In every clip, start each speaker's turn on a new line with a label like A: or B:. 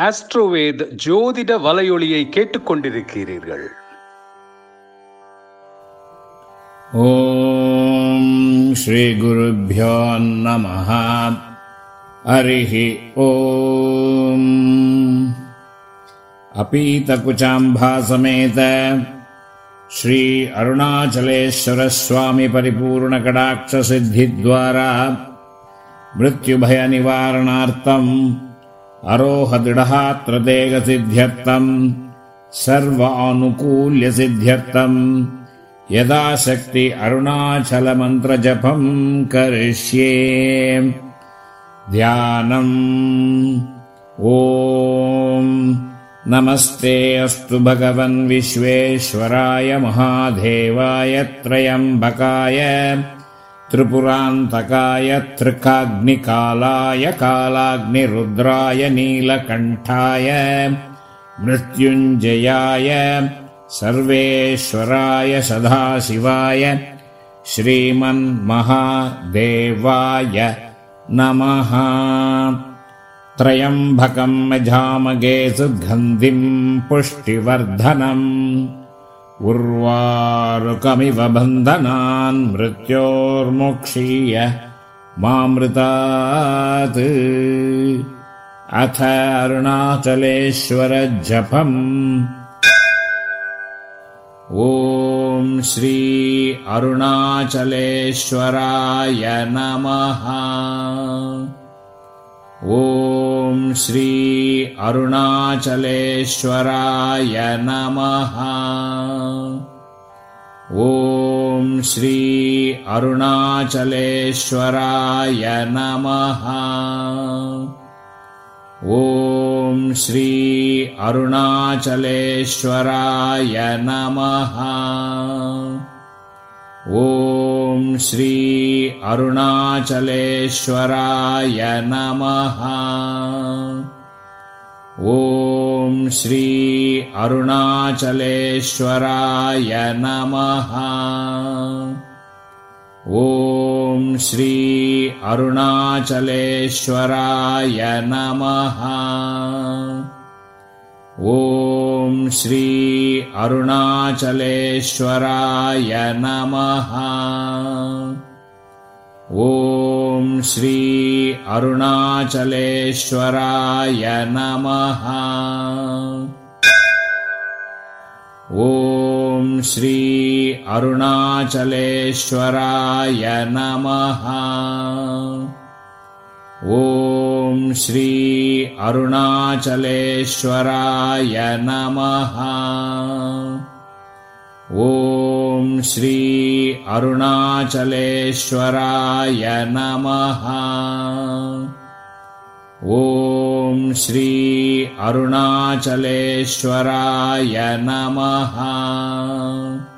A: ஆஸ்ட்ரோவேத் ஜோதிட வலையொலியை கேட்டுக்கொண்டிருக்கிறீர்கள்
B: ஓம் ஸ்ரீ குருபியோ நம हरिः ॐ अपीतकुचाम्भासमेत श्री अरुणाचलेश्वरस्वामिपरिपूर्णकटाक्षसिद्धिद्वारा मृत्युभयनिवारणार्थम् मृत्युभयनिवारणार्थम् अरोहदृढहात्रदेगसिद्ध्यर्थम् सर्व आनुकूल्यसिद्ध्यर्थम् यदाशक्ति अरुणाचलमन्त्रजपम् करिष्ये। ध्यानम्। ॐ। नमस्ते अस्तु भगवन् विश्वेश्वराय महादेवाय त्रयम्बकाय त्रिपुरान्तकाय त्रिकाग्निकालाय कालाग्निरुद्राय नीलकण्ठाय मृत्युञ्जयाय सर्वेश्वराय सदाशिवाय श्रीमन्महादेवाय नमः। त्रयम्बकम् मजामगे सुगन्धिम् पुष्टिवर्धनम् उर्वारुकमिव बन्धनान् मृत्योर्मुक्षीय मामृतात्। अथ अरुणाचलेश्वरजपम् ॐ श्री अरुणाचलेश्वराय नमः श्री अरुणाचलेश्वराय नमः। ॐ श्री अरुणाचलेश्वराय नमः। ॐ श्री अरुणाचलेश्वराय नमः। ॐ श्री अरुणाचलेश्वराय नमः। ॐ श्री अरुणाचलेश्वराय नमः। ॐ श्री अरुणाचलेश्वराय नमः। ॐ श्री अरुणाचलेश्वराय नमः। ॐ श्री अरुणाचलेश्वराय नमः। ॐ श्री अरुणाचलेश्वराय नमः। ॐ श्री अरुणाचलेश्वराय नमः। ॐ श्री अरुणाचलेश्वराय नमः। ॐ श्री अरुणाचलेश्वराय नमः। ॐ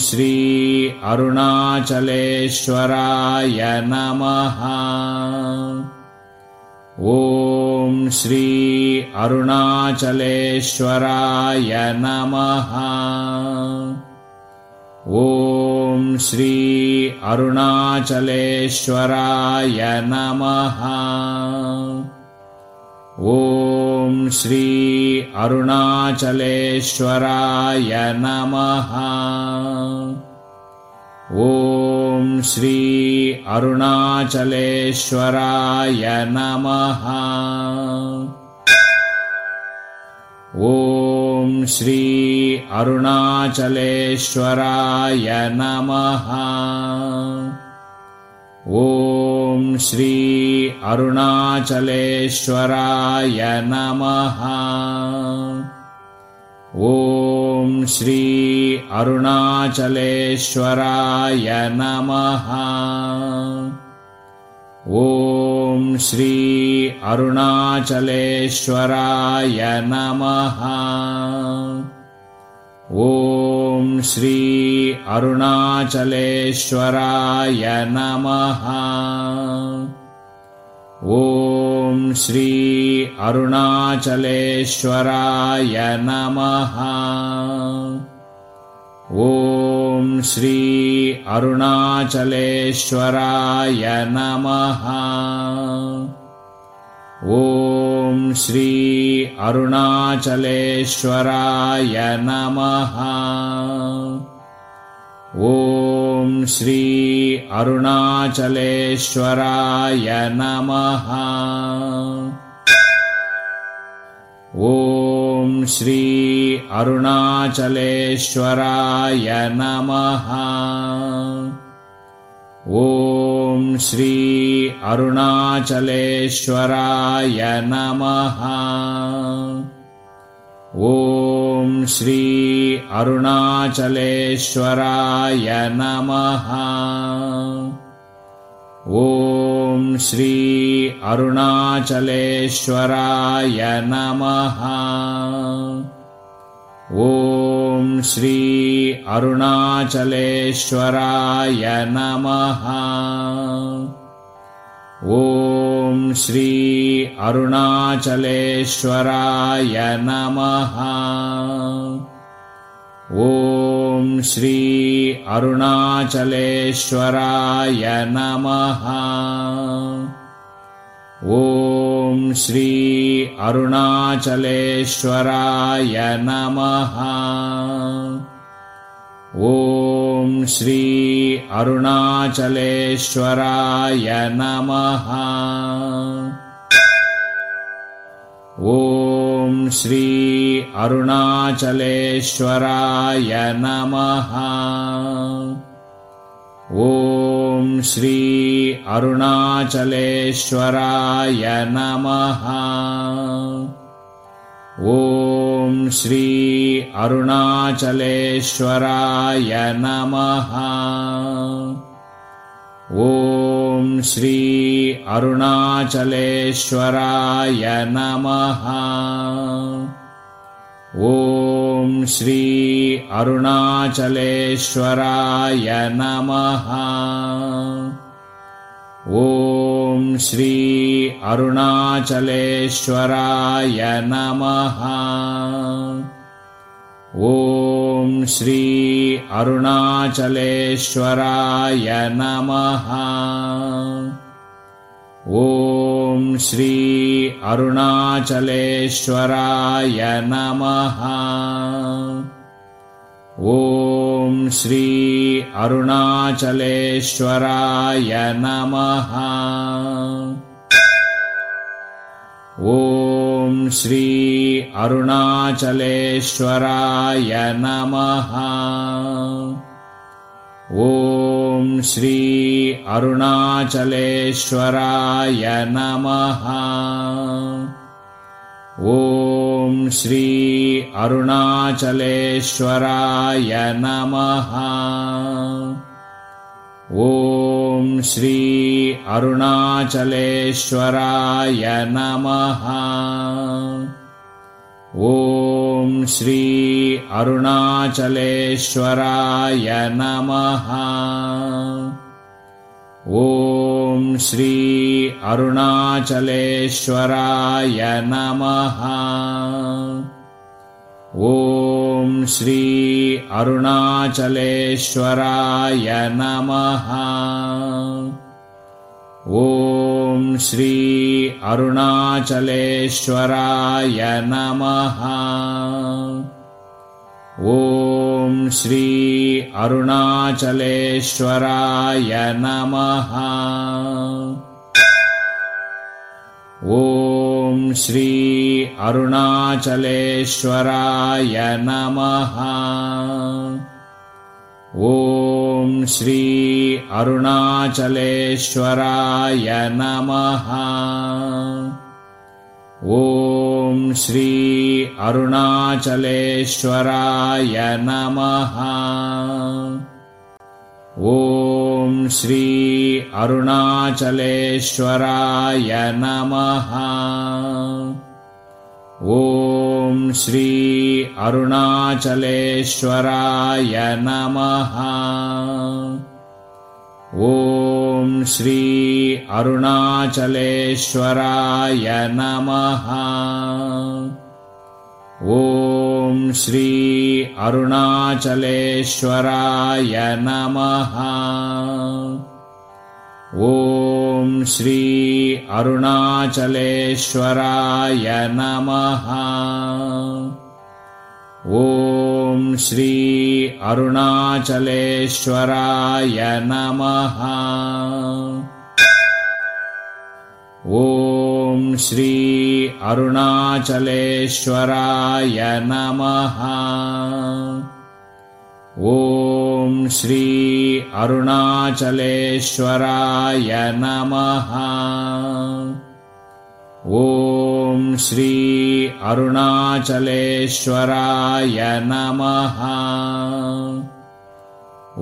B: श्री अरुणाचलेश्वराय नमः। ॐ श्री अरुणाचलेश्वराय नमः। ॐ श्री अरुणाचलेश्वराय नमः ॐ श्री अरुणाचलेश्वराय नमः। ॐ श्री अरुणाचलेश्वराय नमः। ॐ श्री अरुणाचलेश्वराय नमः ॐ श्री अरुणाचलेश्वराय नमः। ॐ श्री अरुणाचलेश्वराय नमः। ॐ श्री अरुणाचलेश्वराय नमः। ॐ श्री अरुणाचलेश्वराय नमः। ॐ श्री अरुणाचलेश्वराय नमः। ॐ श्री अरुणाचलेश्वराय नमः। ॐ श्री अरुणाचलेश्वराय नमः। ॐ श्री अरुणाचलेश्वराय नमः। ॐ श्री अरुणाचलेश्वराय नमः ॐ श्री अरुणाचलेश्वराय नमः। ॐ श्री अरुणाचलेश्वराय नमः। ॐ श्री अरुणाचलेश्वराय नमः। ॐ श्री अरुणाचलेश्वराय नमः। ॐ श्री अरुणाचलेश्वराय नमः। ॐ श्री अरुणाचलेश्वराय नमः ॐ श्री अरुणाचलेश्वराय नमः। ॐ श्री अरुणाचलेश्वराय नमः। ॐ श्री अरुणाचलेश्वराय नमः श्री अरुणाचलेश्वराय नमः। ॐ श्री अरुणाचलेश्वराय नमः। ॐ श्री अरुणाचलेश्वराय नमः। ॐ श्री अरुणाचलेश्वराय नमः। ॐ श्री अरुणाचलेश्वराय नमः। ॐ श्री अरुणाचलेश्वराय नमः। ॐ श्री अरुणाचलेश्वराय नमः। ॐ श्री अरुणाचलेश्वराय नमः। ॐ श्री अरुणाचलेश्वराय नमः। ॐ श्री अरुणाचलेश्वराय नमः। ॐ श्री अरुणाचलेश्वराय नमः। ॐ श्री अरुणाचलेश्वराय नमः। ॐ श्री अरुणाचलेश्वराय नमः। ॐ श्री अरुणाचलेश्वराय नमः। ॐ श्री अरुणाचलेश्वराय नमः। ॐ श्री अरुणाचलेश्वराय नमः। ॐ श्री अरुणाचलेश्वराय नमः। ॐ श्री अरुणाचलेश्वराय नमः। ॐ श्री अरुणाचलेश्वराय नमः। ॐ श्री अरुणाचलेश्वराय नमः। ॐ श्री अरुणाचलेश्वराय नमः। ॐ श्री अरुणाचलेश्वराय नमः। ॐ श्री अरुणाचलेश्वराय नमः। ॐ श्री अरुणाचलेश्वराय नमः। ॐ श्री अरुणाचलेश्वराय नमः। ॐ श्री अरुणाचलेश्वराय नमः। ॐ श्री अरुणाचलेश्वराय नमः। ॐ श्री अरुणाचलेश्वराय नमः। ॐ श्री अरुणाचलेश्वराय नमः।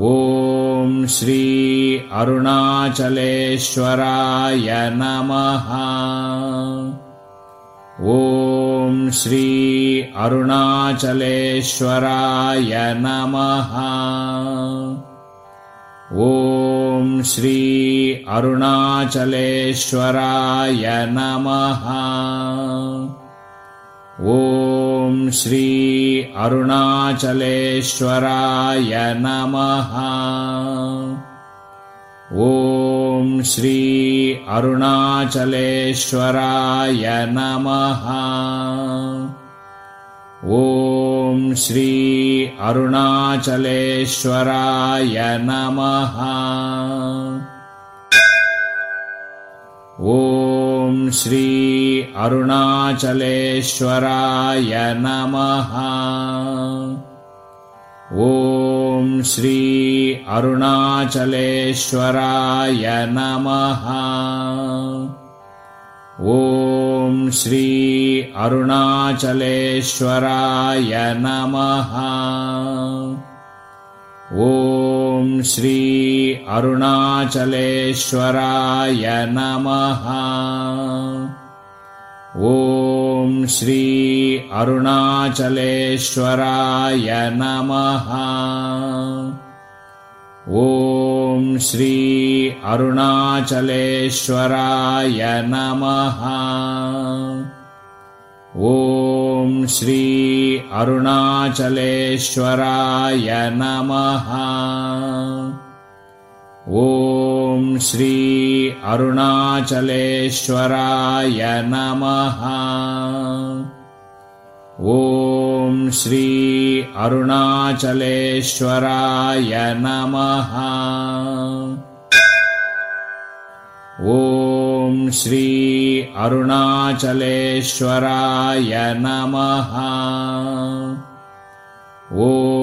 B: ॐ श्री अरुणाचलेश्वराय नमः। ॐ श्री अरुणाचलेश्वराय नमः। ॐ श्री अरुणाचलेश्वराय नमः। ॐ श्री अरुणाचलेश्वराय नमः। ॐ श्री अरुणाचलेश्वराय नमः। ॐ श्री अरुणाचलेश्वराय नमः। ॐ श्री अरुणाचलेश्वराय नमः। ॐ श्री अरुणाचलेश्वराय नमः। ॐ श्री अरुणाचलेश्वराय नमः। ॐ श्री अरुणाचलेश्वराय नमः। ॐ श्री अरुणाचलेश्वराय नमः। ॐ श्री अरुणाचलेश्वराय नमः। ॐ श्री अरुणाचलेश्वराय नमः। ॐ श्री अरुणाचलेश्वराय नमः। ॐ श्री अरुणाचलेश्वराय नमः। ॐ श्री अरुणाचलेश्वराय नमः। ॐ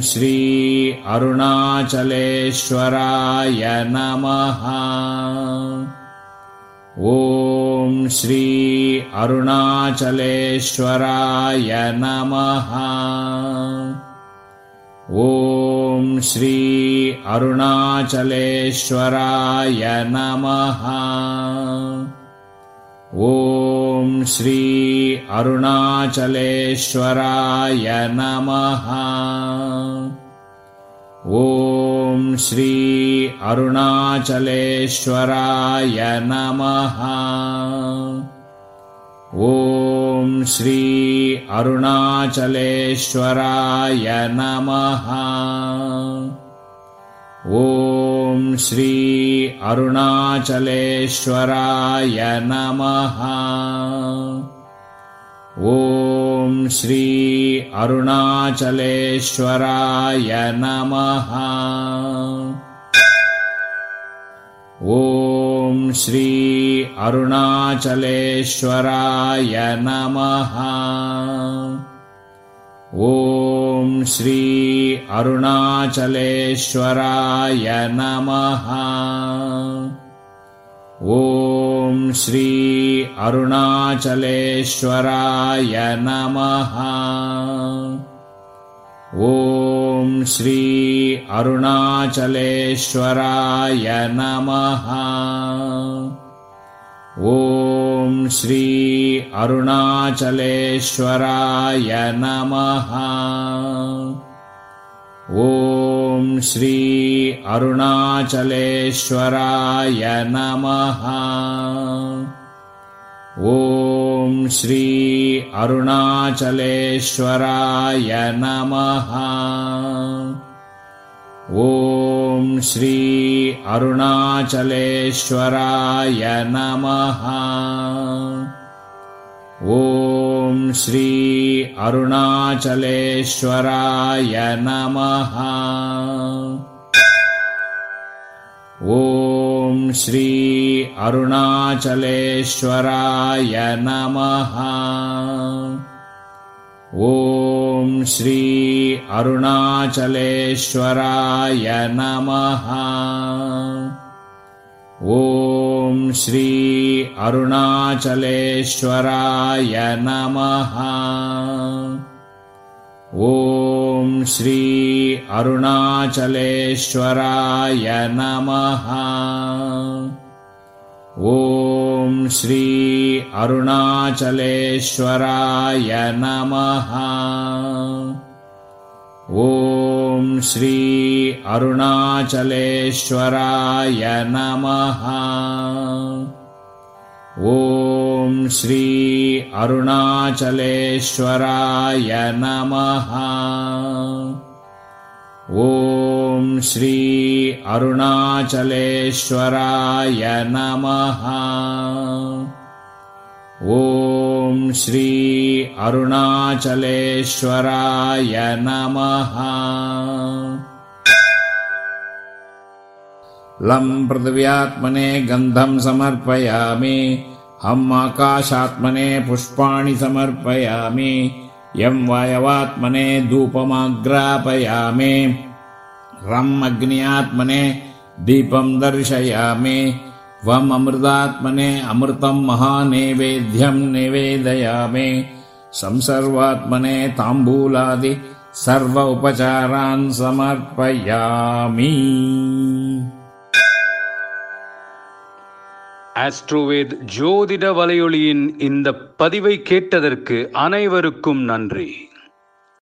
B: श्री अरुणाचलेश्वराय नमः। ॐ श्री अरुणाचलेश्वराय नमः। ॐ श्री अरुणाचलेश्वराय नमः। ॐ श्री अरुणाचलेश्वराय नमः। ॐ श्री अरुणाचलेश्वराय नमः। ॐ श्री अरुणाचलेश्वराय नमः। ॐ श्री अरुणाचलेश्वराय नमः। ॐ श्री अरुणाचलेश्वराय नमः। ॐ श्री अरुणाचलेश्वराय नमः। ॐ श्री अरुणाचलेश्वराय नमः। ॐ श्री अरुणाचलेश्वराय नमः। ॐ श्री अरुणाचलेश्वराय नमः। ॐ श्री अरुणाचलेश्वराय नमः। ॐ श्री अरुणाचलेश्वराय नमः। ॐ श्री अरुणाचलेश्वराय नमः। ॐ श्री अरुणाचलेश्वराय नमः। ॐ श्री अरुणाचलेश्वराय नमः। ॐ श्री अरुणाचलेश्वराय नमः ॐ श्री अरुणाचलेश्वराय नमः। ॐ श्री अरुणाचलेश्वराय नमः। ॐ श्री अरुणाचलेश्वराय नमः। ॐ श्री अरुणाचलेश्वराय नमः। ॐ श्री अरुणाचलेश्वराय नमः। ॐ श्री अरुणाचलेश्वराय नमः। ॐ श्री अरुणाचलेश्वराय नमः। ॐ श्री अरुणाचलेश्वराय नमः। लं पृथिव्यात्मने गन्धं समर्पयामि हम् आकाशात्मने पुष्पाणि समर्पयामि यं वायवात्मने धूपमाग्रापयामि रम् अग्न्यात्मने दीपं दर्शयामि त्वम् अमृतात्मने अमृतं महानैवेद्यं निवेदयामि संसर्वात्मने ताम्बूलादि सर्व उपचारान् समर्पयामि
A: ஆஸ்ட்ரோவேத் ஜோதிட வலையொலியின் இந்த பதிவை கேட்டதற்கு அனைவருக்கும் நன்றி